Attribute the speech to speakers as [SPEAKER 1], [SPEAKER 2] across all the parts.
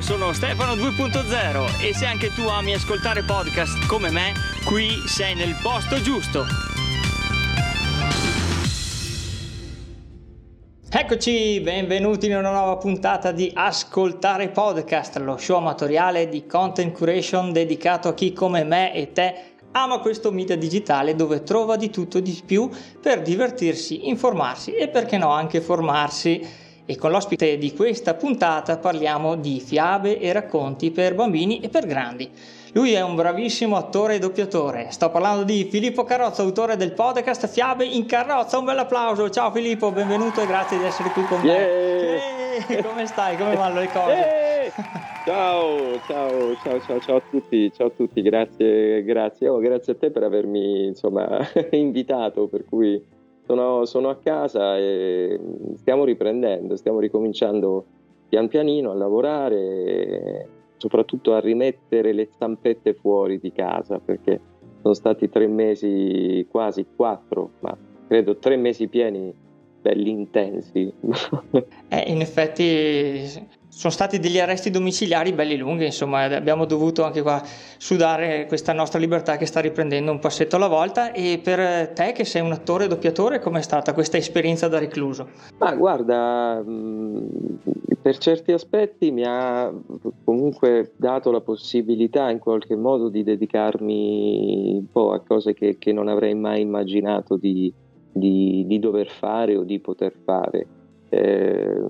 [SPEAKER 1] Sono Stefano 2.0 e se anche tu ami ascoltare podcast come me, qui sei nel posto giusto. Eccoci, benvenuti in una nuova puntata di Ascoltare Podcast, lo show amatoriale di content curation dedicato a chi come me e te ama questo media digitale dove trova di tutto e di più per divertirsi, informarsi e perché no anche formarsi e con l'ospite di questa puntata parliamo di fiabe e racconti per bambini e per grandi. Lui è un bravissimo attore e doppiatore. Sto parlando di Filippo Carrozza, autore del podcast Fiabe in carrozza. Un bel applauso. Ciao Filippo, benvenuto e grazie di essere qui con me. Yeah. Come stai? Come vanno le cose?
[SPEAKER 2] Yeah. Ciao, ciao, ciao, ciao, ciao a tutti, ciao a tutti, grazie, grazie, oh, grazie a te per avermi insomma invitato, per cui sono, sono, a casa e stiamo riprendendo, stiamo ricominciando pian pianino a lavorare, e soprattutto a rimettere le zampette fuori di casa perché sono stati tre mesi, quasi quattro, ma credo tre mesi pieni belli intensi.
[SPEAKER 1] eh, in effetti sono stati degli arresti domiciliari belli lunghi, insomma, abbiamo dovuto anche qua sudare questa nostra libertà che sta riprendendo un passetto alla volta. E per te, che sei un attore e doppiatore, com'è stata questa esperienza da recluso?
[SPEAKER 2] Ma guarda, mm, per certi aspetti mi ha comunque dato la possibilità in qualche modo di dedicarmi un po' a cose che, che non avrei mai immaginato di, di, di dover fare o di poter fare eh,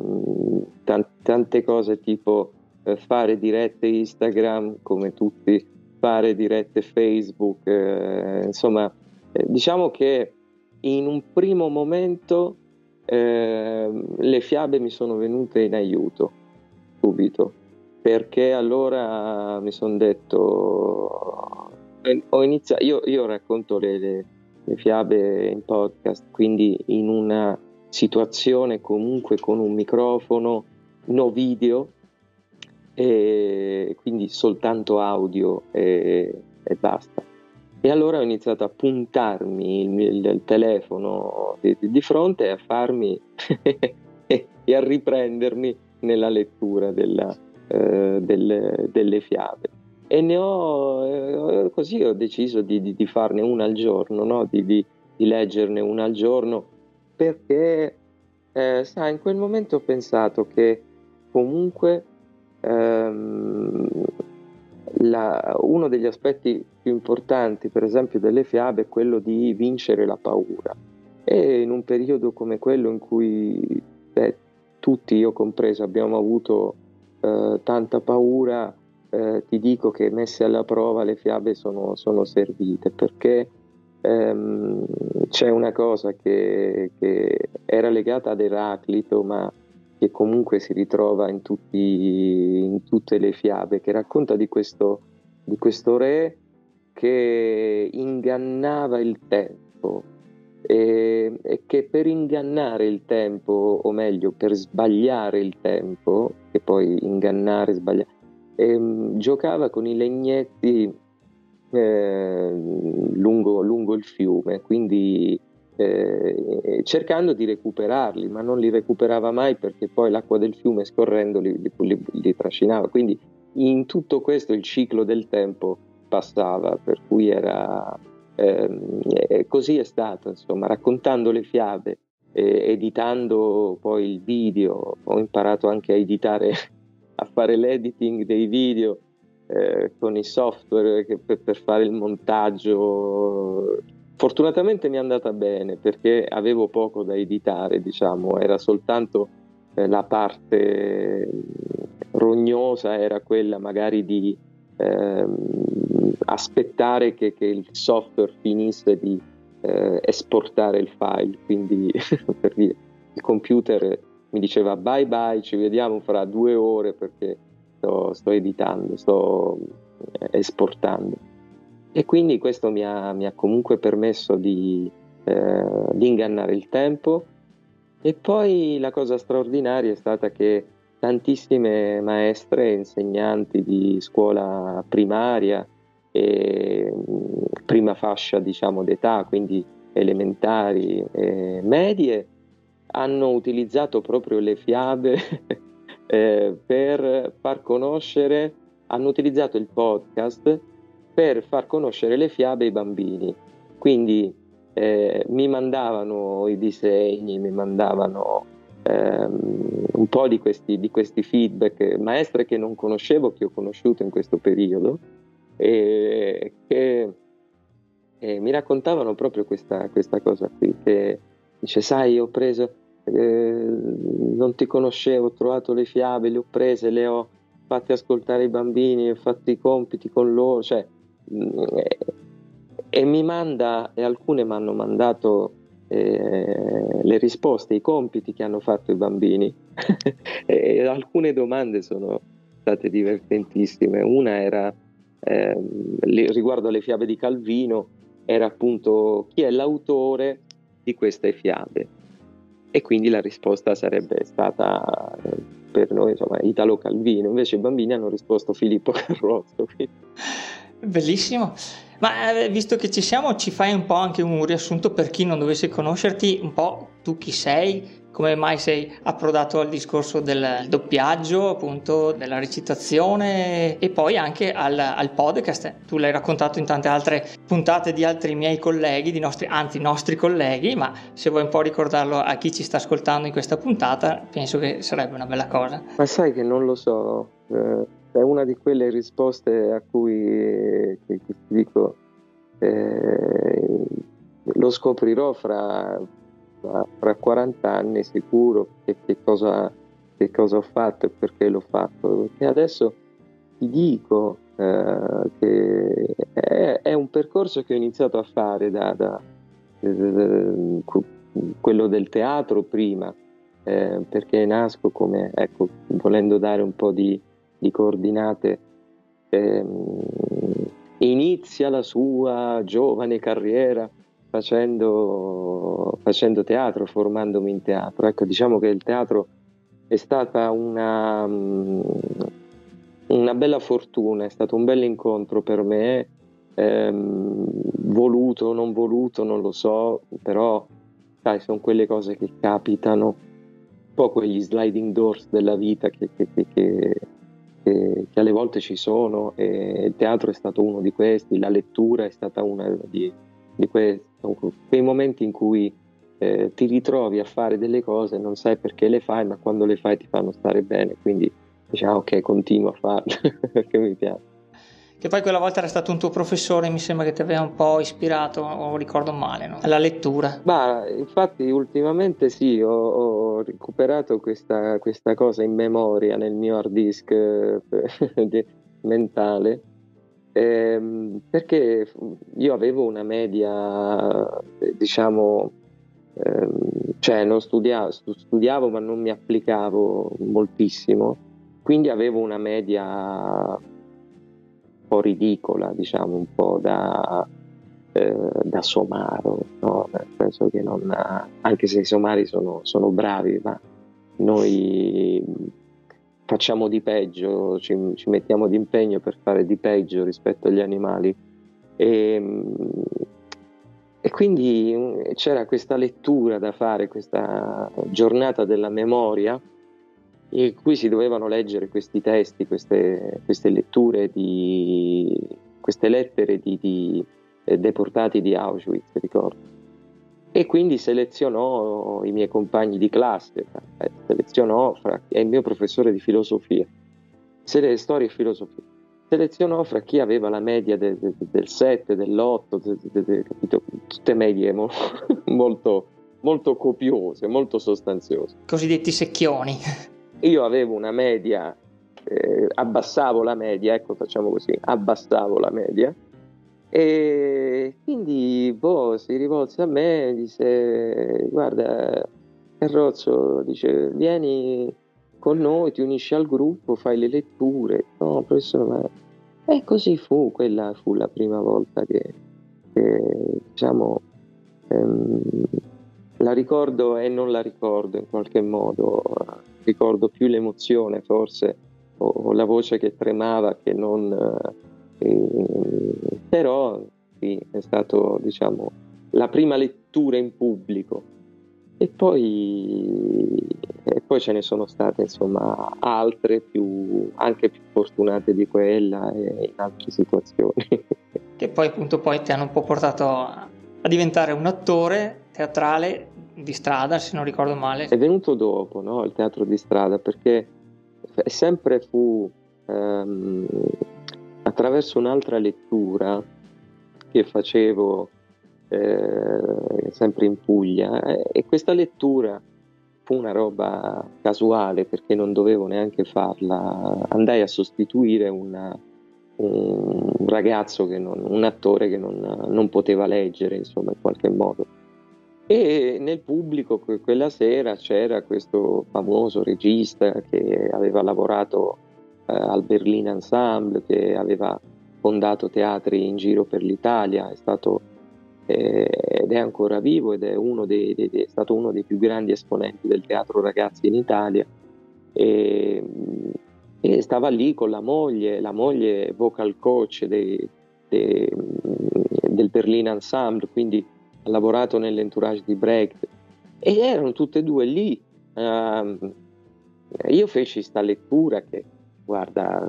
[SPEAKER 2] tante cose tipo eh, fare dirette Instagram come tutti, fare dirette Facebook, eh, insomma eh, diciamo che in un primo momento ehm, le fiabe mi sono venute in aiuto subito. Perché allora mi sono detto eh, ho iniziato io, io racconto le, le, le fiabe in podcast quindi in una situazione comunque con un microfono, no video, e quindi soltanto audio e, e basta. E allora ho iniziato a puntarmi il, il telefono di, di, fronte e a farmi e a riprendermi nella lettura della, eh, delle, delle, fiabe. E ne ho eh, così ho deciso di, di, di farne una al giorno, no? di, leggerne una al giorno perché, eh, sai, in quel momento ho pensato che comunque ehm, la, uno degli aspetti più importanti, per esempio, delle fiabe è quello di vincere la paura. E in un periodo come quello in cui beh, tutti, io compreso, abbiamo avuto eh, tanta paura, eh, ti dico che messe alla prova le fiabe sono, sono servite perché ehm, c'è una cosa che, che, era legata ad Eraclito, ma che comunque si ritrova in, tutti, in tutte le fiabe, che racconta di questo, di questo re che ingannava il tempo e, e, che per ingannare il tempo, o meglio, per sbagliare il tempo, che poi ingannare, sbagliare, ehm, giocava con i legnetti eh, lungo, lungo, il fiume, quindi eh, cercando di recuperarli, ma non li recuperava mai perché poi l'acqua del fiume scorrendo li, li, li trascinava. Quindi in tutto questo il ciclo del tempo passava, per cui era eh, così è stato, insomma, raccontando le fiabe, eh, editando poi il video, ho imparato anche a editare, a fare l'editing dei video eh, con i software per, per fare il montaggio. Fortunatamente mi è andata bene perché avevo poco da editare, diciamo, era soltanto eh, la parte rognosa, era quella magari di eh, aspettare che, che, il software finisse di eh, esportare il file, quindi per dire, il computer mi diceva bye bye, ci vediamo fra due ore perché sto, sto editando, sto eh, esportando. E quindi questo mi ha, mi ha comunque permesso di, eh, di ingannare il tempo. E poi la cosa straordinaria è stata che tantissime maestre e insegnanti di scuola primaria e mm, prima fascia diciamo d'età, quindi elementari e medie, hanno utilizzato proprio le fiabe eh, per far conoscere, hanno utilizzato il podcast per far conoscere le fiabe ai bambini. Quindi eh, mi mandavano i disegni, mi mandavano ehm, un po' di questi, di questi, feedback, maestre che non conoscevo, che ho conosciuto in questo periodo, e che e mi raccontavano proprio questa, questa, cosa qui, che dice, sai, ho preso, eh, non ti conoscevo, ho trovato le fiabe, le ho prese, le ho fatte ascoltare ai bambini, ho fatto i compiti con loro, cioè, e, e mi manda, e alcune mi hanno mandato eh, le risposte, i compiti che hanno fatto i bambini, e alcune domande sono state divertentissime, una era eh, riguardo alle fiabe di Calvino, era appunto chi è l'autore di queste fiabe. E quindi la risposta sarebbe stata per noi insomma, Italo Calvino, invece i bambini hanno risposto Filippo Carrozzo.
[SPEAKER 1] Bellissimo. Ma eh, visto che ci siamo, ci fai un po' anche un riassunto per chi non dovesse conoscerti, un po' tu chi sei, come mai sei approdato al discorso del doppiaggio, appunto della recitazione e poi anche al, al, podcast. Tu l'hai raccontato in tante altre puntate di altri miei colleghi, di nostri, anzi nostri colleghi, ma se vuoi un po' ricordarlo a chi ci sta ascoltando in questa puntata, penso che sarebbe una bella cosa.
[SPEAKER 2] Ma sai che non lo so, eh, è una di quelle risposte a cui che, che ti dico eh, lo scoprirò fra fra 40 anni sicuro che, che, cosa, che, cosa, ho fatto e perché l'ho fatto. E adesso ti dico eh, che è, è, un percorso che ho iniziato a fare da, da, da, quello del teatro prima, eh, perché nasco come, ecco, volendo dare un po' di, di coordinate, ehm, inizia la sua giovane carriera facendo, facendo teatro, formandomi in teatro. Ecco, diciamo che il teatro è stata una, mm, una bella fortuna, è stato un bel incontro per me, ehm, voluto non voluto, non lo so, però sai, sono quelle cose che capitano, un po' quegli sliding doors della vita che, che, che, che, alle volte ci sono e il teatro è stato uno di questi, la lettura è stata una di, di questi quei momenti in cui eh, ti ritrovi a fare delle cose, non sai perché le fai, ma quando le fai ti fanno stare bene, quindi diciamo ah, ok, continuo a farle perché mi piace.
[SPEAKER 1] Che poi quella volta era stato un tuo professore, mi sembra che ti aveva un po' ispirato, o ricordo male, no? alla lettura.
[SPEAKER 2] Ma infatti ultimamente sì, ho, ho recuperato questa, questa, cosa in memoria nel mio hard disk eh, mentale ehm, perché io avevo una media, diciamo, ehm, cioè non studiavo, studiavo ma non mi applicavo moltissimo, quindi avevo una media un po' ridicola, diciamo, un po' da, eh, da somaro, no? nel senso che non, anche se i somari sono, sono bravi, ma noi facciamo di peggio, ci, ci mettiamo d'impegno per fare di peggio rispetto agli animali. E, e quindi mm, c'era questa lettura da fare, questa giornata della memoria, in cui si dovevano leggere questi testi, queste, queste letture, di, queste lettere di, di eh, deportati di Auschwitz, ricordo e quindi selezionò i miei compagni di classe, eh, selezionò fra, è il mio professore di filosofia, storia e filosofia, selezionò fra chi aveva la media de, de, del 7, dell'8, de, tutte medie mo, molto, molto copiose, molto sostanziose.
[SPEAKER 1] Cosiddetti secchioni.
[SPEAKER 2] Io avevo una media, eh, abbassavo la media, ecco facciamo così, abbassavo la media, e quindi boh, si rivolse a me e disse: Guarda, Carrozzo, dice, vieni con noi, ti unisci al gruppo, fai le letture. No, professore, ma... E così fu, quella fu la prima volta che, che diciamo, ehm, la ricordo e non la ricordo in qualche modo, ricordo più l'emozione forse, o, o la voce che tremava che non... Eh, però sì, è stato diciamo, la prima lettura in pubblico e poi, e poi ce ne sono state insomma altre più, anche più fortunate di quella e in altre situazioni.
[SPEAKER 1] Che poi appunto poi ti hanno un po' portato a diventare un attore teatrale di strada, se non ricordo male.
[SPEAKER 2] È venuto dopo no? il teatro di strada perché sempre fu ehm, attraverso un'altra lettura che facevo eh, sempre in Puglia e questa lettura fu una roba casuale perché non dovevo neanche farla, andai a sostituire una, un ragazzo, non, un attore che non, non, poteva leggere insomma in qualche modo. E nel pubblico quella sera c'era questo famoso regista che aveva lavorato eh, al Berlin Ensemble, che aveva fondato teatri in giro per l'Italia, è stato eh, ed è ancora vivo ed è, dei, dei, è, stato uno dei più grandi esponenti del teatro ragazzi in Italia. E, e stava lì con la moglie, la moglie vocal coach dei, dei, del Berlin Ensemble, quindi ha lavorato nell'entourage di Brecht e erano tutte e due lì. Uh, io feci questa lettura che, guarda,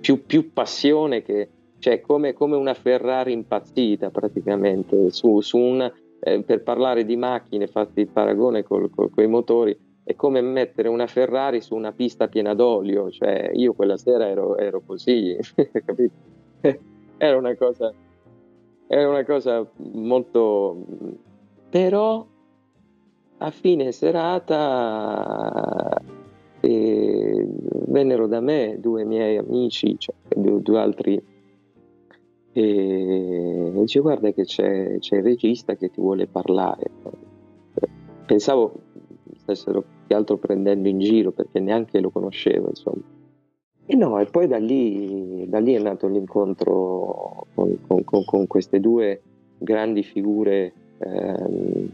[SPEAKER 2] più, più passione che, cioè come, come, una Ferrari impazzita praticamente, su, su un, eh, per parlare di macchine, fatti il paragone con i motori, è come mettere una Ferrari su una pista piena d'olio, cioè io quella sera ero, ero così, capito? Era una cosa, era una cosa molto... però a fine serata eh, vennero da me due miei amici, cioè due, due altri e dice guarda che c'è, c'è, il regista che ti vuole parlare. Pensavo stessero più che altro prendendo in giro perché neanche lo conoscevo insomma. E no, e poi da lì, da lì è nato l'incontro con, con, con, con queste due grandi figure ehm,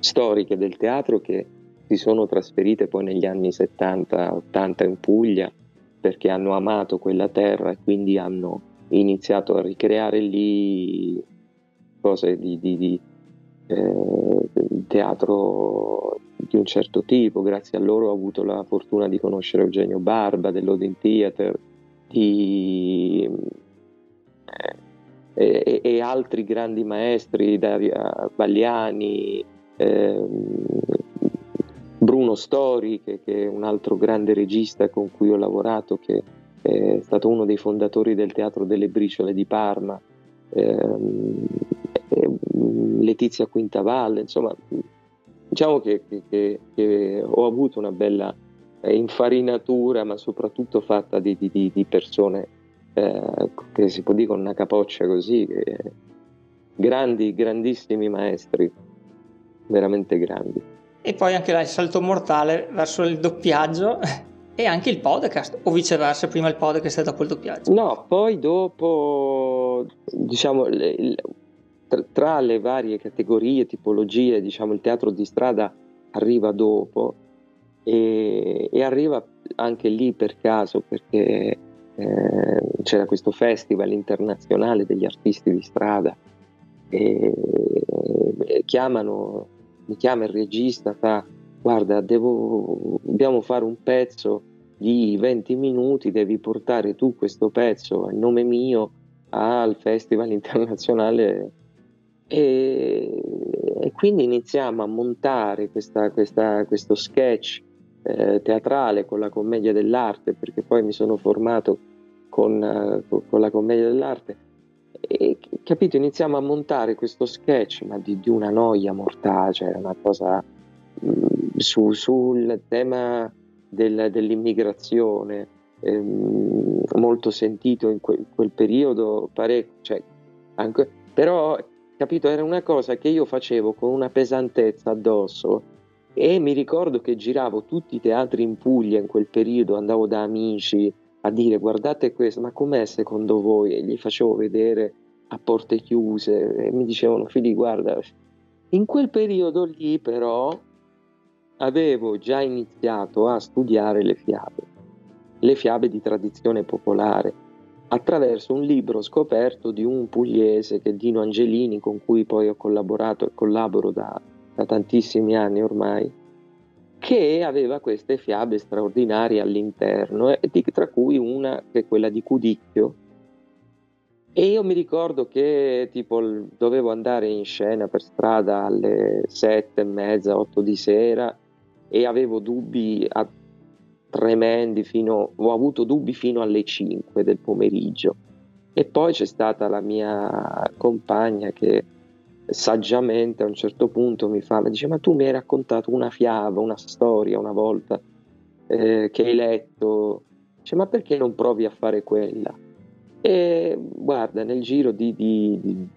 [SPEAKER 2] storiche del teatro che si sono trasferite poi negli anni 70-80 in Puglia perché hanno amato quella terra e quindi hanno iniziato a ricreare lì cose di, di, di eh, teatro di un certo tipo, grazie a loro ho avuto la fortuna di conoscere Eugenio Barba dell'Odin Theater di, eh, e, e, altri grandi maestri, Daria Bagliani, eh, Bruno Stori, che, che, è un altro grande regista con cui ho lavorato, che è stato uno dei fondatori del Teatro delle Briciole di Parma, ehm, Letizia Quintavalle, insomma, diciamo che, che, che, ho avuto una bella eh, infarinatura, ma soprattutto fatta di, di, di persone eh, che si può dire con una capoccia così, grandi, grandissimi maestri, veramente grandi.
[SPEAKER 1] E poi anche là il salto mortale verso il doppiaggio e anche il podcast, o viceversa, prima il podcast e dopo il doppiaggio?
[SPEAKER 2] No, poi dopo, diciamo, tra, le varie categorie, tipologie, diciamo, il teatro di strada arriva dopo e, e arriva anche lì per caso perché eh, c'era questo festival internazionale degli artisti di strada e, e chiamano, mi chiama il regista, fa guarda, devo, dobbiamo fare un pezzo di 20 minuti, devi portare tu questo pezzo a nome mio al Festival internazionale e, e quindi iniziamo a montare questa, questa, questo sketch eh, teatrale con la commedia dell'arte, perché poi mi sono formato con, eh, con la commedia dell'arte e capito, iniziamo a montare questo sketch, ma di, di una noia mortale, cioè una cosa su, sul tema del, dell'immigrazione, ehm, molto sentito in quel, quel periodo, parecchio, cioè, anche, però capito, era una cosa che io facevo con una pesantezza addosso e mi ricordo che giravo tutti i teatri in Puglia in quel periodo, andavo da amici a dire guardate questo, ma com'è secondo voi? E gli facevo vedere a porte chiuse e mi dicevano figli guarda, in quel periodo lì però avevo già iniziato a studiare le fiabe, le fiabe di tradizione popolare, attraverso un libro scoperto di un pugliese che è Dino Angelini, con cui poi ho collaborato e collaboro da, da tantissimi anni ormai, che aveva queste fiabe straordinarie all'interno, tra cui una che è quella di Cudicchio. E io mi ricordo che tipo dovevo andare in scena per strada alle sette e mezza, otto di sera e avevo dubbi a, tremendi fino, ho avuto dubbi fino alle 5 del pomeriggio. E poi c'è stata la mia compagna che saggiamente a un certo punto mi fa, dice ma tu mi hai raccontato una fiaba, una storia una volta eh, che hai letto, dice ma perché non provi a fare quella? E guarda, nel giro di, di, di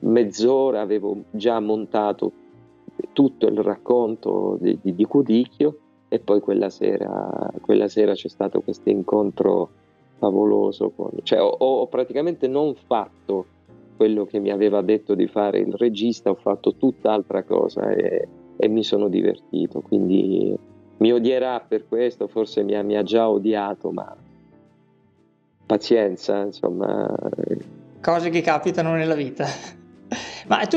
[SPEAKER 2] mezz'ora avevo già montato tutto il racconto di, di, di Cudicchio e poi quella sera, quella sera c'è stato questo incontro favoloso, con, cioè ho, ho praticamente non fatto quello che mi aveva detto di fare il regista, ho fatto tutt'altra cosa e, e mi sono divertito, quindi mi odierà per questo, forse mi ha, mi ha già odiato, ma pazienza, insomma.
[SPEAKER 1] Cose che capitano nella vita. Ma tu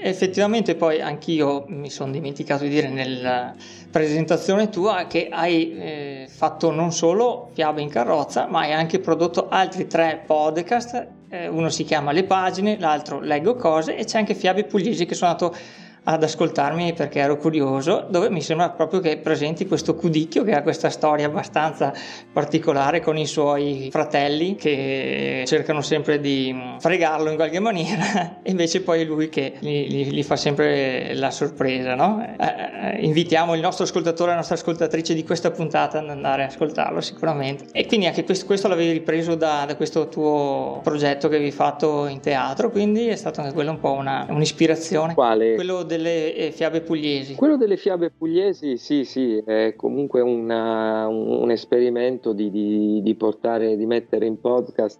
[SPEAKER 1] effettivamente poi anch'io mi sono dimenticato di dire nella presentazione tua che hai eh, fatto non solo Fiabe in carrozza, ma hai anche prodotto altri tre podcast eh, uno si chiama Le pagine, l'altro Leggo cose e c'è anche Fiabe Pugliesi che sono andato ad ascoltarmi perché ero curioso, dove mi sembra proprio che presenti questo Cudicchio che ha questa storia abbastanza particolare con i suoi fratelli che cercano sempre di fregarlo in qualche maniera e invece poi è lui che gli, fa sempre la sorpresa. No? Eh, eh, invitiamo il nostro ascoltatore e la nostra ascoltatrice di questa puntata ad andare a ascoltarlo sicuramente. E quindi anche questo, questo l'avevi ripreso da, da, questo tuo progetto che avevi fatto in teatro, quindi è stato anche quello un po' una, un'ispirazione.
[SPEAKER 2] Quale?
[SPEAKER 1] Quello delle eh, fiabe pugliesi.
[SPEAKER 2] Quello delle fiabe pugliesi, sì, sì, è comunque una, un, un, esperimento di, di, di, portare, di mettere in podcast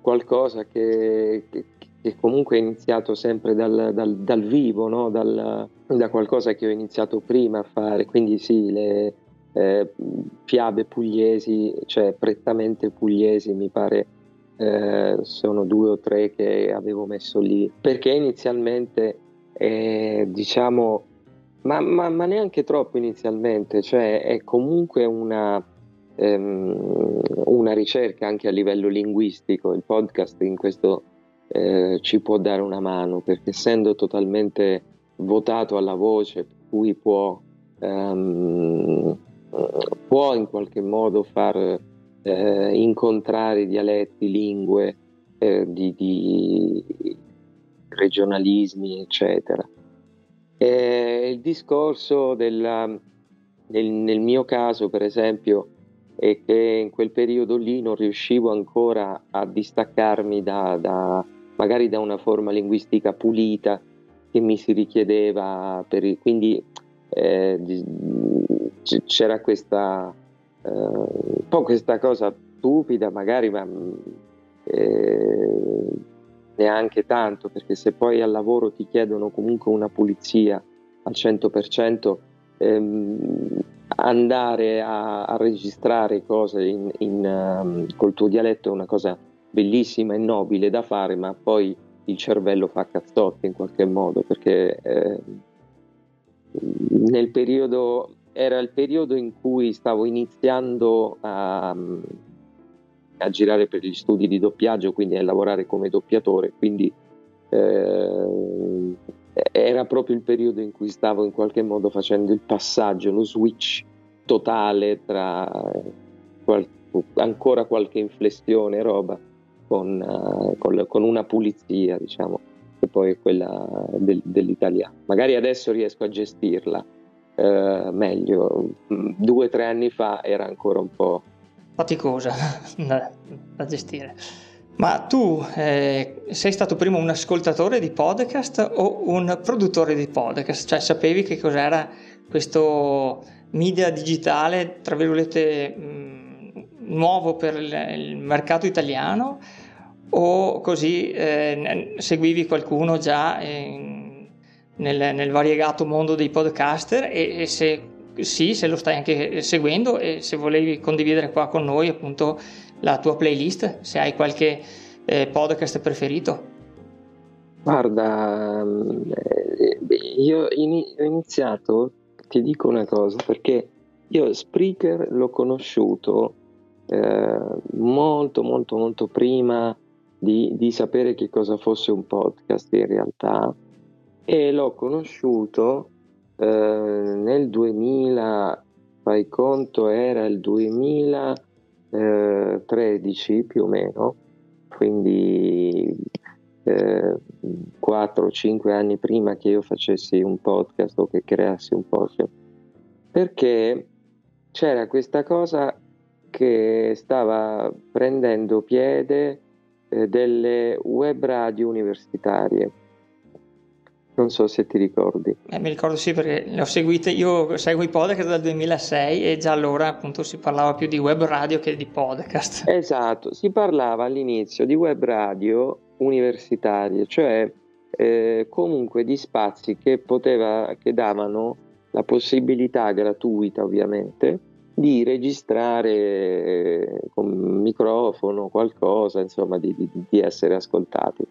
[SPEAKER 2] qualcosa che, che, che comunque è iniziato sempre dal, dal, dal vivo, no? dal, da qualcosa che ho iniziato prima a fare, quindi sì, le eh, fiabe pugliesi, cioè prettamente pugliesi, mi pare eh, sono due o tre che avevo messo lì, perché inizialmente eh, diciamo, ma, ma, ma, neanche troppo inizialmente, cioè è comunque una, ehm, una ricerca anche a livello linguistico, il podcast in questo eh, ci può dare una mano, perché essendo totalmente votato alla voce, cui può, ehm, può in qualche modo far eh, incontrare dialetti, lingue eh, di, di regionalismi, eccetera. E il discorso della, nel, nel mio caso, per esempio, è che in quel periodo lì non riuscivo ancora a distaccarmi da, da, magari da una forma linguistica pulita che mi si richiedeva, per, quindi eh, c'era questa, eh, un po' questa cosa stupida magari, ma eh, neanche tanto, perché se poi al lavoro ti chiedono comunque una pulizia al 100%, ehm, andare a, a, registrare cose in, in, um, col tuo dialetto è una cosa bellissima e nobile da fare, ma poi il cervello fa cazzotti in qualche modo, perché eh, nel periodo era il periodo in cui stavo iniziando a, a girare per gli studi di doppiaggio, quindi a lavorare come doppiatore, quindi eh, era proprio il periodo in cui stavo in qualche modo facendo il passaggio, lo switch totale tra qual- ancora qualche inflessione roba con, uh, con, con, una pulizia, diciamo, che poi è quella del, dell'italiano. Magari adesso riesco a gestirla uh, meglio, due o tre anni fa era ancora un po'
[SPEAKER 1] faticosa da, da gestire. Ma tu eh, sei stato prima un ascoltatore di podcast o un produttore di podcast? Cioè sapevi che cos'era questo media digitale, tra virgolette, mh, mm, nuovo per il, il, mercato italiano o così eh, seguivi qualcuno già in, nel, nel, variegato mondo dei podcaster e, e se sì, se lo stai anche seguendo e se volevi condividere qua con noi appunto la tua playlist, se hai qualche eh, podcast preferito.
[SPEAKER 2] Guarda, eh, io ho iniziato, ti dico una cosa, perché io Spreaker l'ho conosciuto eh, molto, molto, molto prima di, di, sapere che cosa fosse un podcast in realtà e l'ho conosciuto eh, nel 2000, fai conto, era il 2013 più o meno, quindi eh, 4-5 anni prima che io facessi un podcast o che creassi un podcast, perché c'era questa cosa che stava prendendo piede eh, delle web radio universitarie. Non so se ti ricordi.
[SPEAKER 1] Eh, mi ricordo sì perché le ho seguite, io seguo i podcast dal 2006 e già allora appunto si parlava più di web radio che di podcast.
[SPEAKER 2] Esatto, si parlava all'inizio di web radio universitarie, cioè eh, comunque di spazi che, poteva, che davano la possibilità gratuita ovviamente di registrare eh, con microfono qualcosa, insomma, di, di, di, essere ascoltati.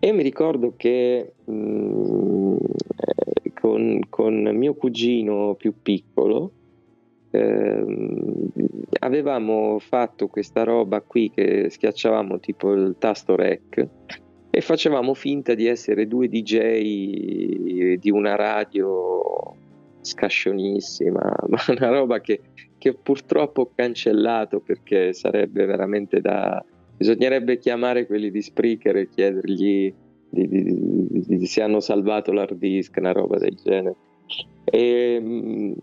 [SPEAKER 2] E mi ricordo che mh, mm, eh, con, con, mio cugino più piccolo eh, avevamo fatto questa roba qui che schiacciavamo tipo il tasto rec e facevamo finta di essere due DJ di una radio scascionissima, ma una roba che, che purtroppo ho cancellato perché sarebbe veramente da... bisognerebbe chiamare quelli di Spreaker e chiedergli di, di, di, se hanno salvato l'hard disk, una roba del genere. E,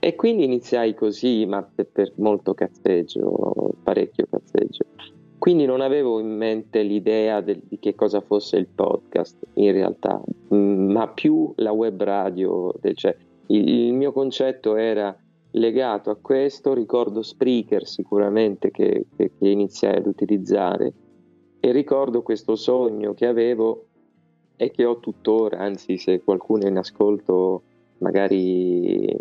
[SPEAKER 2] e quindi iniziai così, ma per, per molto cazzeggio, parecchio cazzeggio. Quindi non avevo in mente l'idea del, di che cosa fosse il podcast in realtà, ma più la web radio, cioè il, il mio concetto era legato a questo, ricordo Spreaker sicuramente che, che, che iniziai ad utilizzare e ricordo questo sogno che avevo e che ho tuttora, anzi se qualcuno in ascolto magari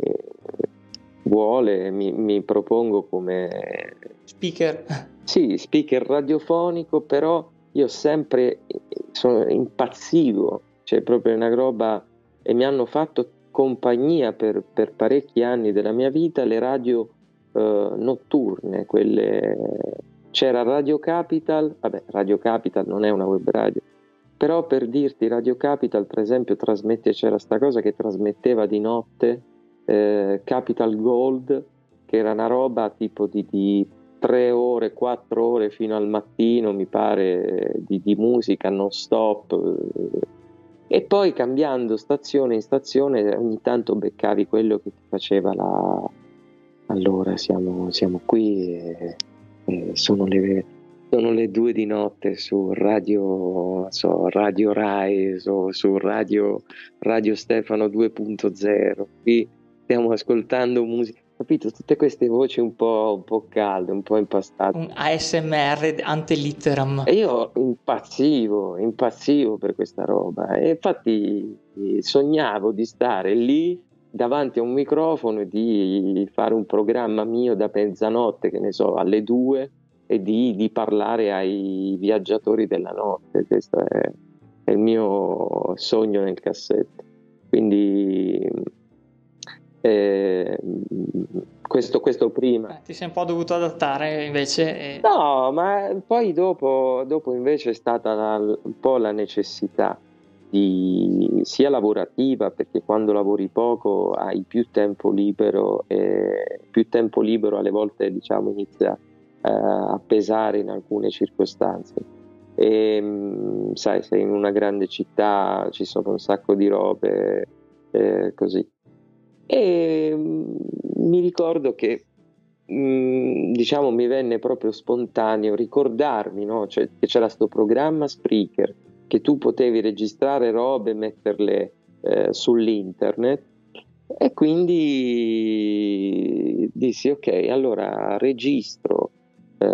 [SPEAKER 2] vuole mi, mi propongo come
[SPEAKER 1] speaker.
[SPEAKER 2] Sì, speaker radiofonico, però io sempre sono impazzivo, cioè proprio una roba e mi hanno fatto compagnia per, per parecchi anni della mia vita le radio eh, notturne, quelle... c'era Radio Capital, vabbè Radio Capital non è una web radio, però per dirti Radio Capital per esempio trasmette, c'era sta cosa che trasmetteva di notte eh, Capital Gold, che era una roba tipo di, di 3 ore, 4 ore fino al mattino, mi pare, di, di musica non stop e poi cambiando stazione in stazione ogni tanto beccavi quello che ti faceva la... Allora siamo, siamo qui e, e sono, le, sono, le, due di notte su Radio, so, radio Rai, so, su radio, radio Stefano 2.0. Qui stiamo ascoltando musica capito? Tutte queste voci un po', un po', calde, un po' impastate.
[SPEAKER 1] Un ASMR ante litteram.
[SPEAKER 2] E io impazzivo, impazzivo per questa roba. E infatti sognavo di stare lì davanti a un microfono e di fare un programma mio da mezzanotte, che ne so, alle due, e di, di parlare ai viaggiatori della notte. Questo è, è il mio sogno nel cassetto. Quindi eh, questo, questo, prima.
[SPEAKER 1] Eh, ti sei un po' dovuto adattare invece?
[SPEAKER 2] E... No, ma poi dopo, dopo invece è stata la, un po' la necessità di, sia lavorativa, perché quando lavori poco hai più tempo libero e più tempo libero alle volte diciamo inizia eh, a pesare in alcune circostanze. E mm, sai, sei in una grande città, ci sono un sacco di robe, eh, così. E mm, mi ricordo che mm, diciamo mi venne proprio spontaneo ricordarmi no? cioè, che c'era questo programma Spreaker che tu potevi registrare robe e metterle eh, sull'internet e quindi dissi ok allora registro eh,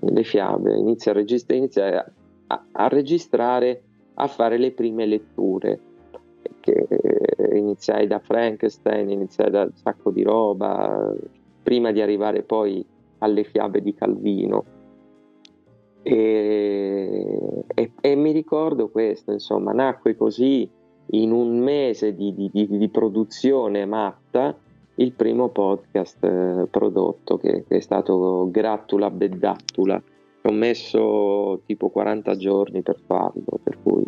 [SPEAKER 2] le fiabe inizio a, registra- inizio a, a registrare a fare le prime letture che iniziai da Frankenstein, iniziai da un sacco di roba, prima di arrivare poi alle fiabe di Calvino. E, e, e mi ricordo questo, insomma, nacque così in un mese di, di, di, di produzione matta il primo podcast eh, prodotto che, che, è stato Grattula Bedattula. Ho messo tipo 40 giorni per farlo, per cui...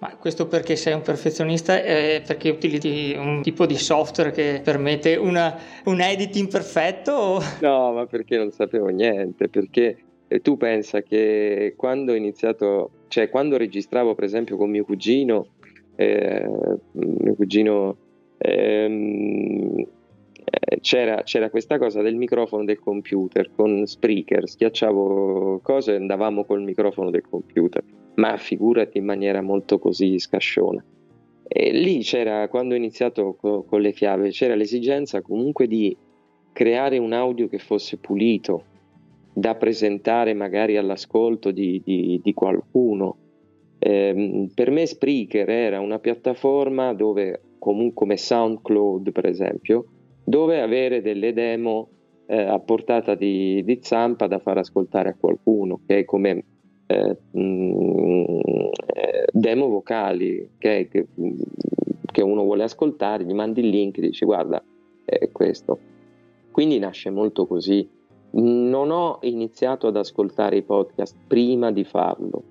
[SPEAKER 1] Ma questo perché sei un perfezionista e perché utilizzi un tipo di software che permette una, un editing perfetto?
[SPEAKER 2] No, ma perché non sapevo niente, perché eh, tu pensa che quando ho iniziato, cioè quando registravo per esempio con mio cugino, eh, mio cugino ehm, eh, c'era, c'era, questa cosa del microfono del computer con Spreaker, schiacciavo cose e andavamo col microfono del computer, ma figurati in maniera molto così scasciona. E lì c'era, quando ho iniziato co- con le chiavi, c'era l'esigenza comunque di creare un audio che fosse pulito, da presentare magari all'ascolto di, di, di qualcuno. Eh, per me Spreaker era una piattaforma dove, comunque come SoundCloud per esempio, dove avere delle demo eh, a portata di, di, zampa da far ascoltare a qualcuno, che è come eh, mh, mm, eh, demo vocali che, che, che, uno vuole ascoltare, gli mandi il link e dici guarda, è questo. Quindi nasce molto così. Non ho iniziato ad ascoltare i podcast prima di farlo,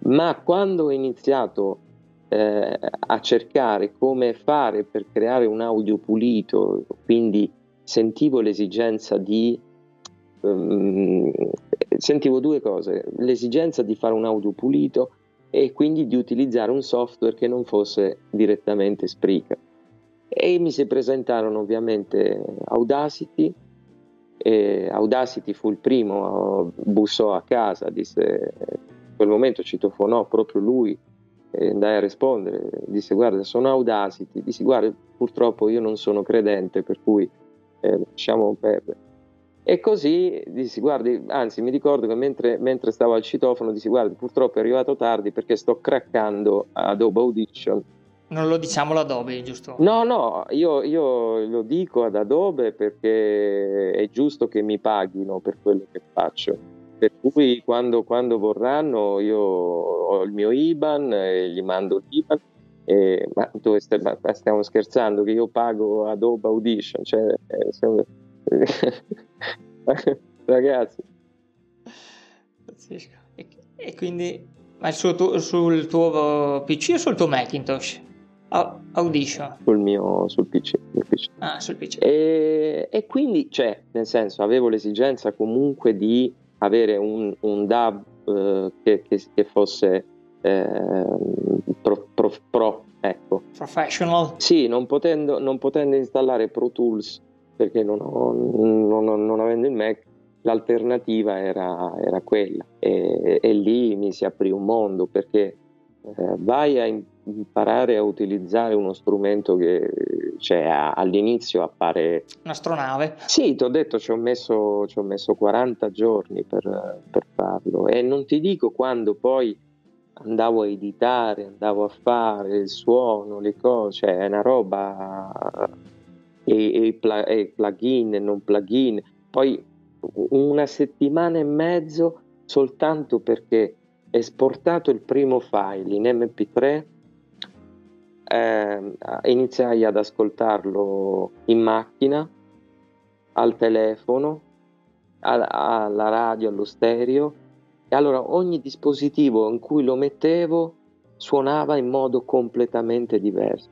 [SPEAKER 2] ma quando ho iniziato eh, a cercare come fare per creare un audio pulito, quindi sentivo l'esigenza di... Um, sentivo due cose, l'esigenza di fare un audio pulito e quindi di utilizzare un software che non fosse direttamente Spreaker. E mi si presentarono ovviamente Audacity, e Audacity fu il primo, bussò a casa, disse, in quel momento citofonò proprio lui e andai a rispondere, disse guarda sono Audacity, disse guarda purtroppo io non sono credente per cui eh, lasciamo perdere. E così dissi guardi, anzi mi ricordo che mentre, mentre stavo al citofono dissi guarda purtroppo è arrivato tardi perché sto craccando Adobe Audition.
[SPEAKER 1] Non lo diciamo l'Adobe, giusto?
[SPEAKER 2] No, no, io, io lo dico ad Adobe perché è giusto che mi paghino per quello che faccio per cui quando, quando, vorranno io ho il mio IBAN e gli mando l'IBAN e, ma dove stiamo, stiamo scherzando che io pago Adobe Audition cioè, eh, siamo... ragazzi
[SPEAKER 1] e, e, quindi ma sul tuo, sul tuo PC o sul tuo Macintosh? Audition
[SPEAKER 2] sul mio sul PC,
[SPEAKER 1] PC. Ah, sul PC.
[SPEAKER 2] E, e, quindi cioè nel senso avevo l'esigenza comunque di avere un, un DAB eh, che, che, che, fosse eh, pro, pro, pro, ecco.
[SPEAKER 1] professional.
[SPEAKER 2] Sì, non potendo, non potendo, installare Pro Tools perché non, ho, non, non avendo il Mac, l'alternativa era, era quella e, e, lì mi si aprì un mondo perché eh, vai a imparare a utilizzare uno strumento che cioè, all'inizio appare...
[SPEAKER 1] Un'astronave?
[SPEAKER 2] Sì, ti ho detto, ci ho, messo, ci ho messo 40 giorni per, per, farlo e non ti dico quando poi andavo a editare, andavo a fare il suono, le cose, cioè è una roba e, e, pla, e plugin e non plugin, poi una settimana e mezzo soltanto perché esportato il primo file in MP3 eh, iniziai ad ascoltarlo in macchina, al telefono, alla, alla radio, allo stereo. E allora ogni dispositivo in cui lo mettevo suonava in modo completamente diverso.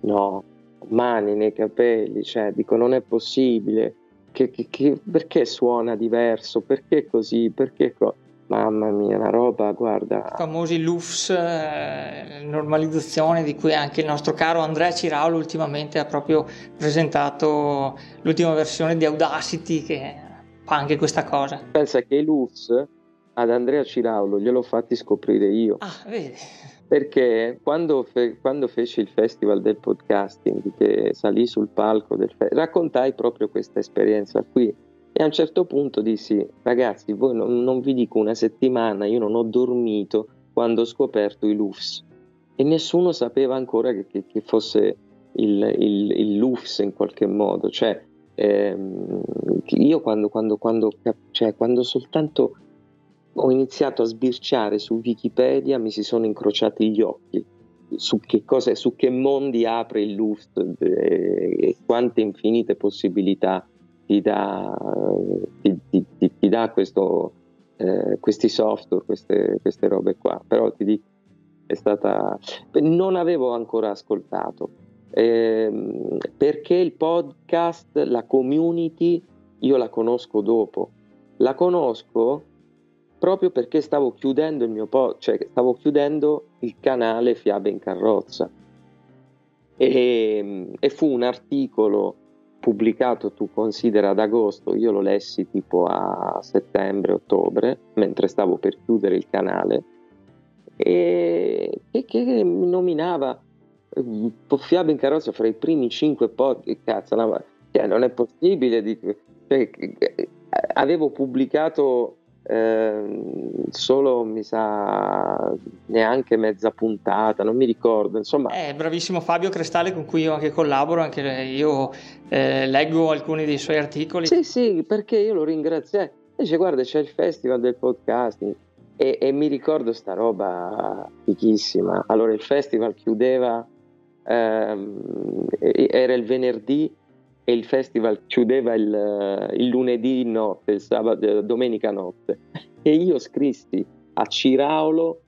[SPEAKER 2] No, mani nei capelli, cioè dico non è possibile, che, che, che, perché suona diverso, perché così, perché co- Mamma mia, una roba, guarda.
[SPEAKER 1] I famosi LUFS, eh, normalizzazione di cui anche il nostro caro Andrea Ciraulo ultimamente ha proprio presentato l'ultima versione di Audacity che fa anche questa cosa.
[SPEAKER 2] Pensa che i LUFS ad Andrea Ciraulo gliel'ho fatti scoprire io.
[SPEAKER 1] Ah, vedi.
[SPEAKER 2] Perché quando, fe- quando feci il festival del podcasting, che salì sul palco del festival, raccontai proprio questa esperienza qui e a un certo punto dissi, ragazzi, voi non, non vi dico una settimana, io non ho dormito quando ho scoperto i LUFS e nessuno sapeva ancora che, che, che fosse il, il, il, LUFS in qualche modo. Cioè, ehm, io quando, quando, quando, cioè, quando soltanto ho iniziato a sbirciare su Wikipedia mi si sono incrociati gli occhi su che, cosa, su che mondi apre il Lust eh, e quante infinite possibilità ti dà, ti, ti, ti, dà questo, eh, questi software, queste, queste, robe qua. Però ti dico, è stata... Non avevo ancora ascoltato, eh, perché il podcast, la community, io la conosco dopo. La conosco proprio perché stavo chiudendo il mio podcast, cioè stavo chiudendo il canale Fiabe in carrozza. E, e, fu un articolo pubblicato, tu considera ad agosto, io lo lessi tipo a settembre, ottobre, mentre stavo per chiudere il canale, e, e che nominava eh, Fiabe in carrozza fra i primi cinque podcast, no, cioè, non è possibile, di, cioè, avevo pubblicato eh, solo mi sa neanche mezza puntata, non mi ricordo. Insomma,
[SPEAKER 1] è bravissimo Fabio Crestale con cui io anche collaboro, anche io eh, leggo alcuni dei suoi articoli.
[SPEAKER 2] Sì, sì, perché io lo ringrazio. Eh, dice, guarda, c'è il festival del podcasting e, e, mi ricordo sta roba fichissima. Allora, il festival chiudeva, ehm, era il venerdì e il festival chiudeva il, il lunedì notte, il sabato, domenica notte. E io scrissi a Ciraulo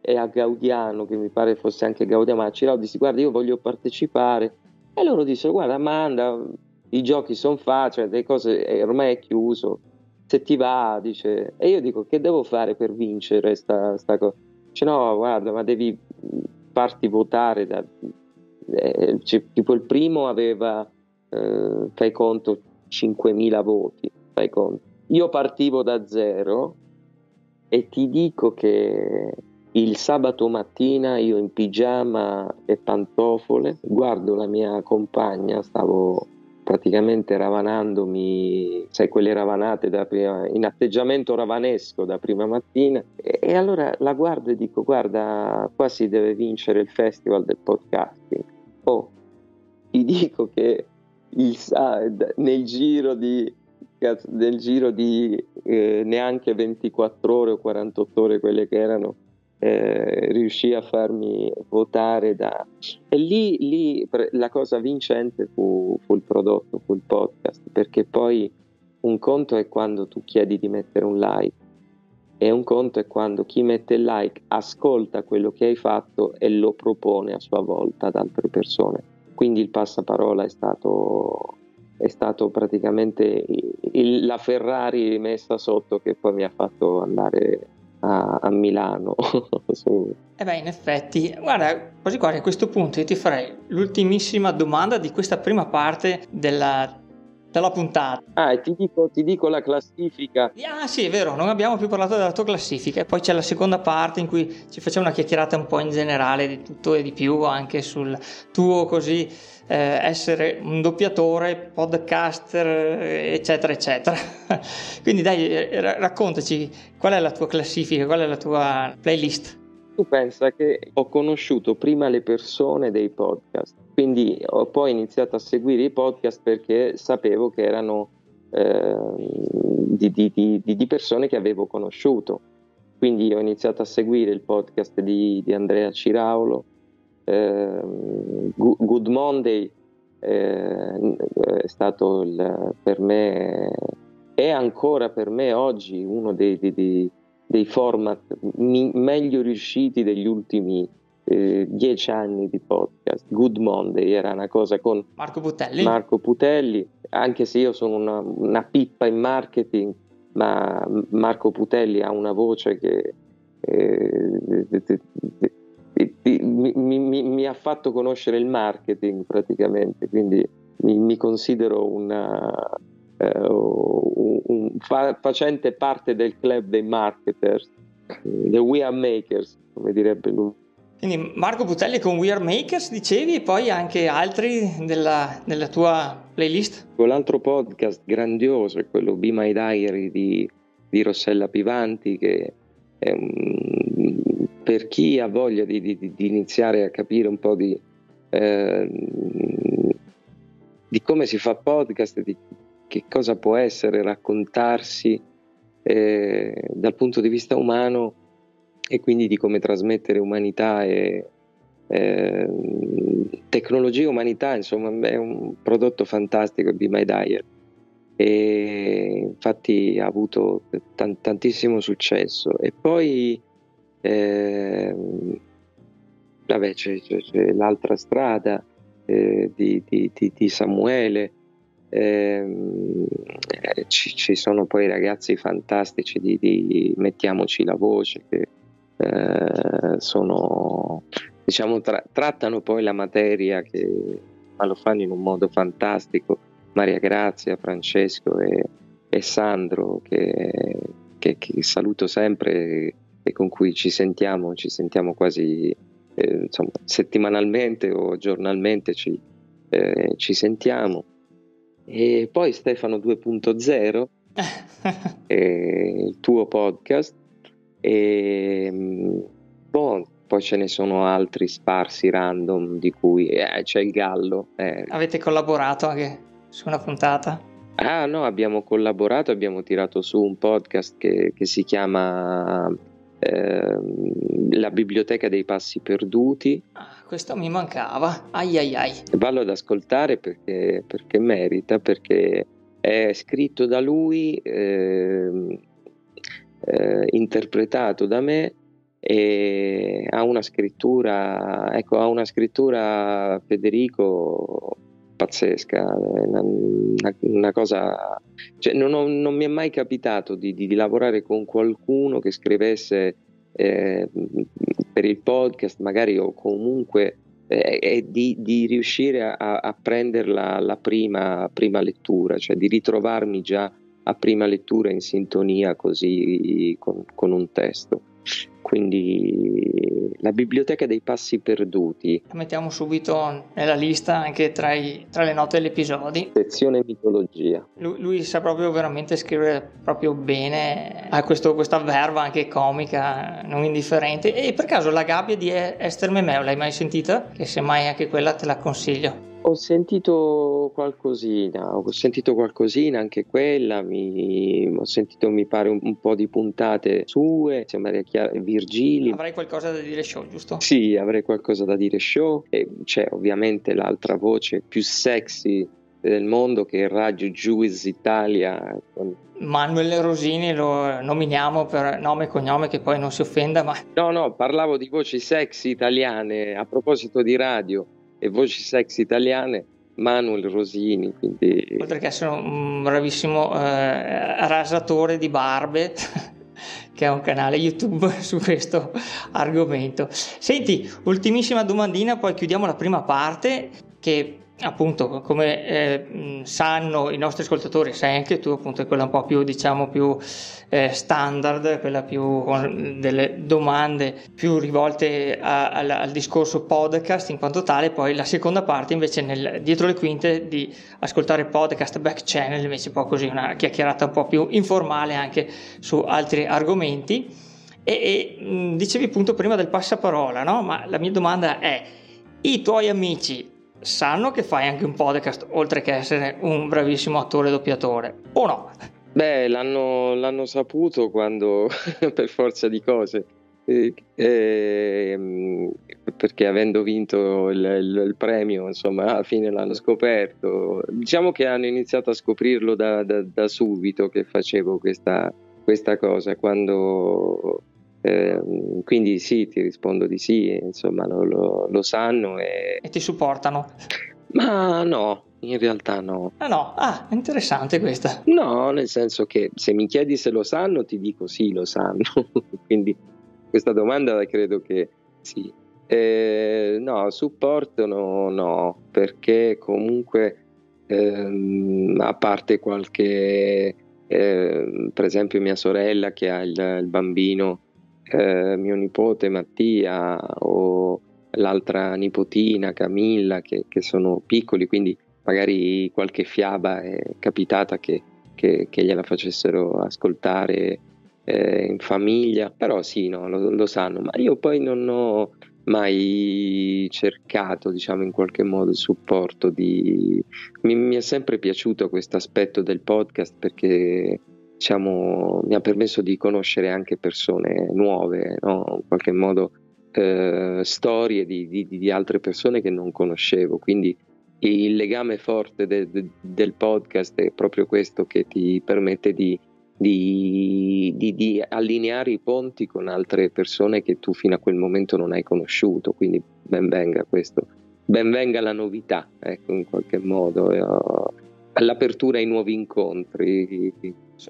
[SPEAKER 2] e a Gaudiano, che mi pare fosse anche Gaudiano, ma a Ciraulo dissi guarda io voglio partecipare. E loro dissero guarda manda, i giochi sono facili, le cose ormai è chiuso, se ti va, dice. E io dico che devo fare per vincere sta, sta cosa? Dice no guarda ma devi farti votare da... Eh, cioè, tipo il primo aveva eh, fai conto 5.000 voti, fai conto. Io partivo da zero e ti dico che il sabato mattina io in pigiama e pantofole guardo la mia compagna, stavo praticamente ravanandomi, sai, quelle ravanate prima, in atteggiamento ravanesco da prima mattina. E, e, allora la guardo e dico: Guarda, qua si deve vincere il festival del podcasting. Oh, ti dico che il SAD nel giro di, nel giro di eh, neanche 24 ore o 48 ore, quelle che erano, eh, riuscì a farmi votare da... E lì, lì la cosa vincente fu, fu il prodotto, fu il podcast, perché poi un conto è quando tu chiedi di mettere un like e un conto è quando chi mette il like ascolta quello che hai fatto e lo propone a sua volta ad altre persone quindi il passaparola è stato, è stato praticamente il, la Ferrari messa sotto che poi mi ha fatto andare a, a Milano.
[SPEAKER 1] Su. Eh beh, in effetti, guarda, quasi quasi a questo punto io ti farei l'ultimissima domanda di questa prima parte della della puntata.
[SPEAKER 2] Ah, e ti dico, ti dico, la classifica.
[SPEAKER 1] Ah, sì, è vero, non abbiamo più parlato della tua classifica. E poi c'è la seconda parte in cui ci facciamo una chiacchierata un po' in generale di tutto e di più, anche sul tuo così eh, essere un doppiatore, podcaster, eccetera, eccetera. Quindi dai, eh, raccontaci qual è la tua classifica, qual è la tua playlist.
[SPEAKER 2] Tu pensa che ho conosciuto prima le persone dei podcast quindi ho poi iniziato a seguire i podcast perché sapevo che erano eh, di, di, di, di, persone che avevo conosciuto. Quindi ho iniziato a seguire il podcast di, Andrea Ciraulo, eh, Good Monday eh, è stato il, per me, è ancora per me oggi uno dei, dei, dei format mi, meglio riusciti degli ultimi eh, dieci anni di podcast. Good Monday era una cosa con
[SPEAKER 1] Marco Putelli.
[SPEAKER 2] Marco Putelli, anche se io sono una, una pippa in marketing, ma Marco Putelli ha una voce che eh, mi, mi, mi, ha fatto conoscere il marketing praticamente, quindi mi, mi considero una, uh, un, fa, facente parte del club dei marketers, the We Are Makers, come direbbe lui.
[SPEAKER 1] Quindi Marco Putelli con We Are Makers, dicevi, e poi anche altri della, della tua playlist?
[SPEAKER 2] L'altro podcast grandioso è quello Be My Diary di, di Rossella Pivanti, che è un, per chi ha voglia di, di, di, iniziare a capire un po' di, eh, di come si fa podcast, di che cosa può essere raccontarsi eh, dal punto di vista umano e quindi di come trasmettere umanità e, eh, tecnologia e umanità, insomma, è un prodotto fantastico Be My Dyer. E infatti ha avuto t- tantissimo successo. E poi eh, vabbè, c'è, c'è, c'è, l'altra strada eh, di, di, di, di, Samuele ehm, eh, ci, ci, sono poi ragazzi fantastici di, Mettiamoci la voce che eh, sono diciamo tra- trattano poi la materia che ma lo fanno in un modo fantastico Maria Grazia, Francesco e, e Sandro che, che, che, saluto sempre e con cui ci sentiamo, ci sentiamo quasi eh, insomma, settimanalmente o giornalmente ci, eh, ci, sentiamo. E poi Stefano 2.0, il tuo podcast, e mm, boh, poi ce ne sono altri sparsi random di cui eh, c'è il gallo.
[SPEAKER 1] Eh. Avete collaborato anche? su una puntata?
[SPEAKER 2] Ah no, abbiamo collaborato, abbiamo tirato su un podcast che, che si chiama eh, La biblioteca dei passi perduti.
[SPEAKER 1] Ah, questo mi mancava, ai ai ai.
[SPEAKER 2] Vallo ad ascoltare perché, perché merita, perché è scritto da lui, eh, eh, interpretato da me e ha una scrittura, ecco, ha una scrittura Federico pazzesca, una, una, una cosa... Cioè, non, ho, non, mi è mai capitato di, di, lavorare con qualcuno che scrivesse eh, per il podcast, magari o comunque, eh, e di, di, riuscire a, a prendere la, la prima, prima lettura, cioè di ritrovarmi già a prima lettura in sintonia così con, con un testo. Quindi la biblioteca dei passi perduti.
[SPEAKER 1] La mettiamo subito nella lista anche tra, i, tra le note dell'episodio.
[SPEAKER 2] Sezione mitologia.
[SPEAKER 1] Lui, lui, sa proprio veramente scrivere proprio bene, ha questo, questa verba anche comica, non indifferente. E per caso la gabbia di Esther Memeo l'hai mai sentita? Che semmai anche quella te la consiglio.
[SPEAKER 2] Ho sentito qualcosina, ho sentito qualcosina anche quella, mi, ho sentito mi pare un, un po' di puntate sue, sembra chiaro, Virgili.
[SPEAKER 1] Avrai qualcosa da dire show, giusto?
[SPEAKER 2] Sì, avrei qualcosa da dire show e c'è ovviamente l'altra voce più sexy del mondo che è Radio Juice Italia.
[SPEAKER 1] Manuel Rosini lo nominiamo per nome e cognome che poi non si offenda, ma...
[SPEAKER 2] No, no, parlavo di voci sexy italiane a proposito di radio e voci sexy italiane Manuel Rosini. Quindi...
[SPEAKER 1] Oltre che essere un bravissimo eh, rasatore di barbe, che ha un canale YouTube su questo argomento. Senti, ultimissima domandina, poi chiudiamo la prima parte che appunto come eh, sanno i nostri ascoltatori sai anche tu appunto è quella un po' più diciamo più eh, standard quella più con delle domande più rivolte a, a, al discorso podcast in quanto tale poi la seconda parte invece nel, dietro le quinte di ascoltare podcast back channel invece poi così una chiacchierata un po' più informale anche su altri argomenti e, e dicevi appunto prima del passaparola no? ma la mia domanda è i tuoi amici sanno che fai anche un podcast oltre che essere un bravissimo attore doppiatore o no?
[SPEAKER 2] Beh, l'hanno, l'hanno saputo quando, per forza di cose, eh, eh, perché avendo vinto il, il, il, premio, insomma, alla fine l'hanno scoperto. Diciamo che hanno iniziato a scoprirlo da, da, da subito che facevo questa, questa cosa, quando eh, quindi sì, ti rispondo di sì, insomma lo, lo, lo sanno e...
[SPEAKER 1] e... ti supportano?
[SPEAKER 2] Ma no, in realtà no.
[SPEAKER 1] Ah no, ah, interessante questa.
[SPEAKER 2] No, nel senso che se mi chiedi se lo sanno, ti dico sì, lo sanno. quindi questa domanda credo che sì. Eh, no, supporto no, no, perché comunque ehm, a parte qualche... Eh, per esempio mia sorella che ha il, il bambino eh, mio nipote Mattia o l'altra nipotina Camilla che, che, sono piccoli, quindi magari qualche fiaba è capitata che, che, che gliela facessero ascoltare eh, in famiglia, però sì, no, lo, lo, sanno, ma io poi non ho mai cercato, diciamo, in qualche modo il supporto di... Mi, mi è sempre piaciuto questo aspetto del podcast perché diciamo, mi ha permesso di conoscere anche persone nuove, no? in qualche modo eh, storie di, di, di, altre persone che non conoscevo, quindi il legame forte de, de, del podcast è proprio questo che ti permette di, di, allineare i ponti con altre persone che tu fino a quel momento non hai conosciuto, quindi ben venga questo, ben venga la novità, ecco, in qualche modo. Eh, all'apertura ai nuovi incontri.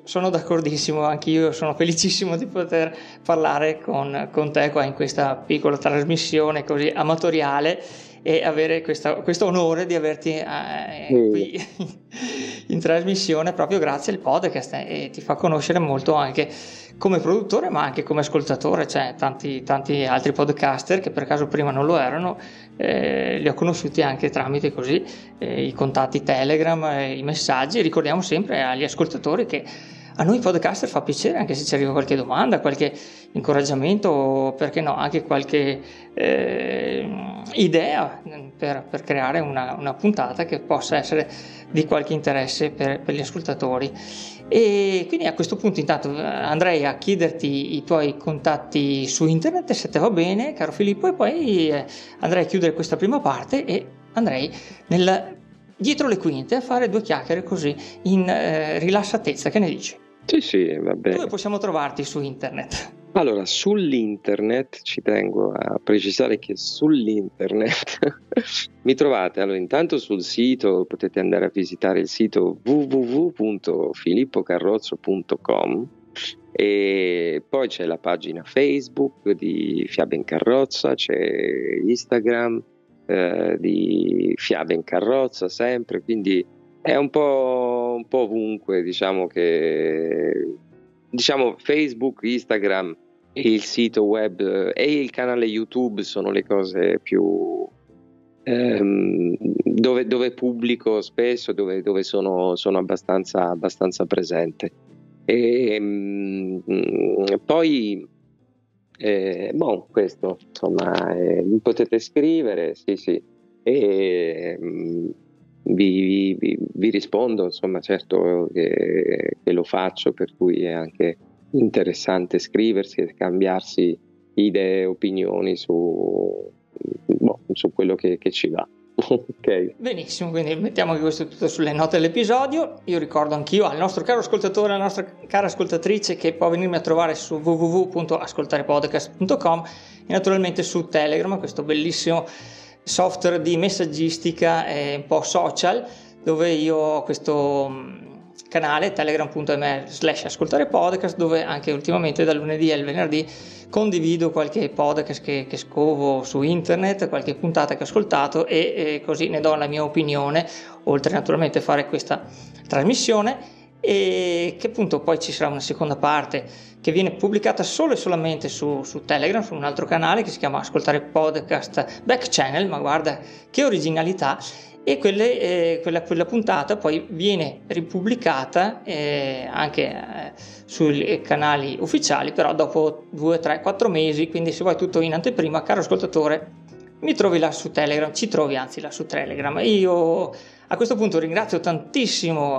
[SPEAKER 1] Sono d'accordissimo, anche io sono felicissimo di poter parlare con, con te qua in questa piccola trasmissione così amatoriale e avere questo onore di averti eh, qui in trasmissione proprio grazie al podcast eh, e ti fa conoscere molto anche come produttore ma anche come ascoltatore, c'è tanti, tanti altri podcaster che per caso prima non lo erano, eh, li ho conosciuti anche tramite così eh, i contatti Telegram, eh, i messaggi, ricordiamo sempre agli ascoltatori che a noi podcaster fa piacere anche se ci arriva qualche domanda, qualche incoraggiamento o perché no, anche qualche eh, idea per, per creare una, una, puntata che possa essere di qualche interesse per, per, gli ascoltatori. E quindi a questo punto intanto andrei a chiederti i tuoi contatti su internet se te va bene, caro Filippo, e poi eh, andrei a chiudere questa prima parte e andrei nel dietro le quinte a fare due chiacchiere così in eh, rilassatezza. Che ne dici?
[SPEAKER 2] Sì, sì, va bene.
[SPEAKER 1] Dove possiamo trovarti su internet?
[SPEAKER 2] Allora, sull'internet ci tengo a precisare che sull'internet mi trovate allora intanto sul sito, potete andare a visitare il sito www.filippocarrozzo.com e poi c'è la pagina Facebook di Fiabe in Carrozza, c'è Instagram eh, di Fiabe in Carrozza sempre, quindi è un po', un po ovunque, diciamo che diciamo Facebook, Instagram, il sito web e il canale YouTube sono le cose più ehm, dove, dove, pubblico spesso, dove, dove sono, sono, abbastanza, abbastanza presente. E, ehm, poi eh, boh, questo insomma eh, potete scrivere, sì, sì. E, ehm, vi, vi, vi, rispondo, insomma, certo che, che, lo faccio, per cui è anche interessante scriversi e scambiarsi idee, opinioni su, boh, su quello che, che ci va.
[SPEAKER 1] Okay. Benissimo, quindi mettiamo anche questo tutto sulle note dell'episodio. Io ricordo anch'io al nostro caro ascoltatore, alla nostra cara ascoltatrice che può venirmi a trovare su www.ascoltarepodcast.com e naturalmente su Telegram, questo bellissimo software di messaggistica e un po' social dove io ho questo mm, canale telegram.me slash ascoltare podcast dove anche ultimamente dal lunedì al venerdì condivido qualche podcast che, che scovo su internet, qualche puntata che ho ascoltato e, e così ne do la mia opinione oltre naturalmente a fare questa trasmissione e che appunto poi ci sarà una seconda parte che viene pubblicata solo e solamente su, su, Telegram, su un altro canale che si chiama Ascoltare Podcast Back Channel, ma guarda che originalità, e quelle, eh, quella, quella, puntata poi viene ripubblicata eh, anche eh, sui canali ufficiali, però dopo 2, 3, 4 mesi, quindi se vuoi tutto in anteprima, caro ascoltatore, mi trovi là su Telegram, ci trovi anzi là su Telegram. Io a questo punto ringrazio tantissimo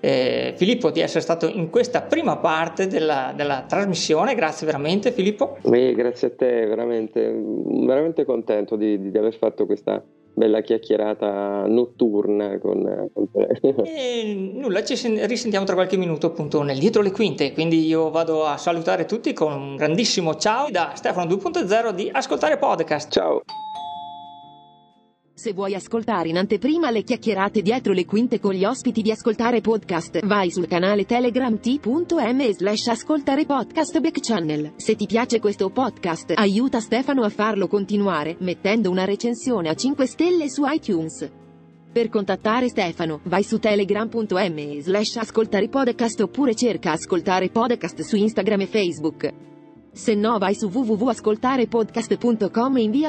[SPEAKER 1] eh, Filippo di essere stato in questa prima parte della, della trasmissione, grazie veramente Filippo.
[SPEAKER 2] Beh, grazie a te, veramente, veramente contento di, di aver fatto questa bella chiacchierata notturna con, con te.
[SPEAKER 1] E nulla, ci risentiamo tra qualche minuto appunto nel dietro le quinte, quindi io vado a salutare tutti con un grandissimo ciao da Stefano 2.0 di Ascoltare Podcast.
[SPEAKER 2] Ciao.
[SPEAKER 3] Se vuoi ascoltare in anteprima le chiacchierate dietro le quinte con gli ospiti di Ascoltare Podcast, vai sul canale Telegram t.m slash ascoltare podcast back channel. Se ti piace questo podcast, aiuta Stefano a farlo continuare, mettendo una recensione a 5 stelle su iTunes. Per contattare Stefano, vai su telegram.m slash ascoltare podcast oppure cerca Ascoltare Podcast su Instagram e Facebook. Se no vai su www.ascoltarepodcast.com e invia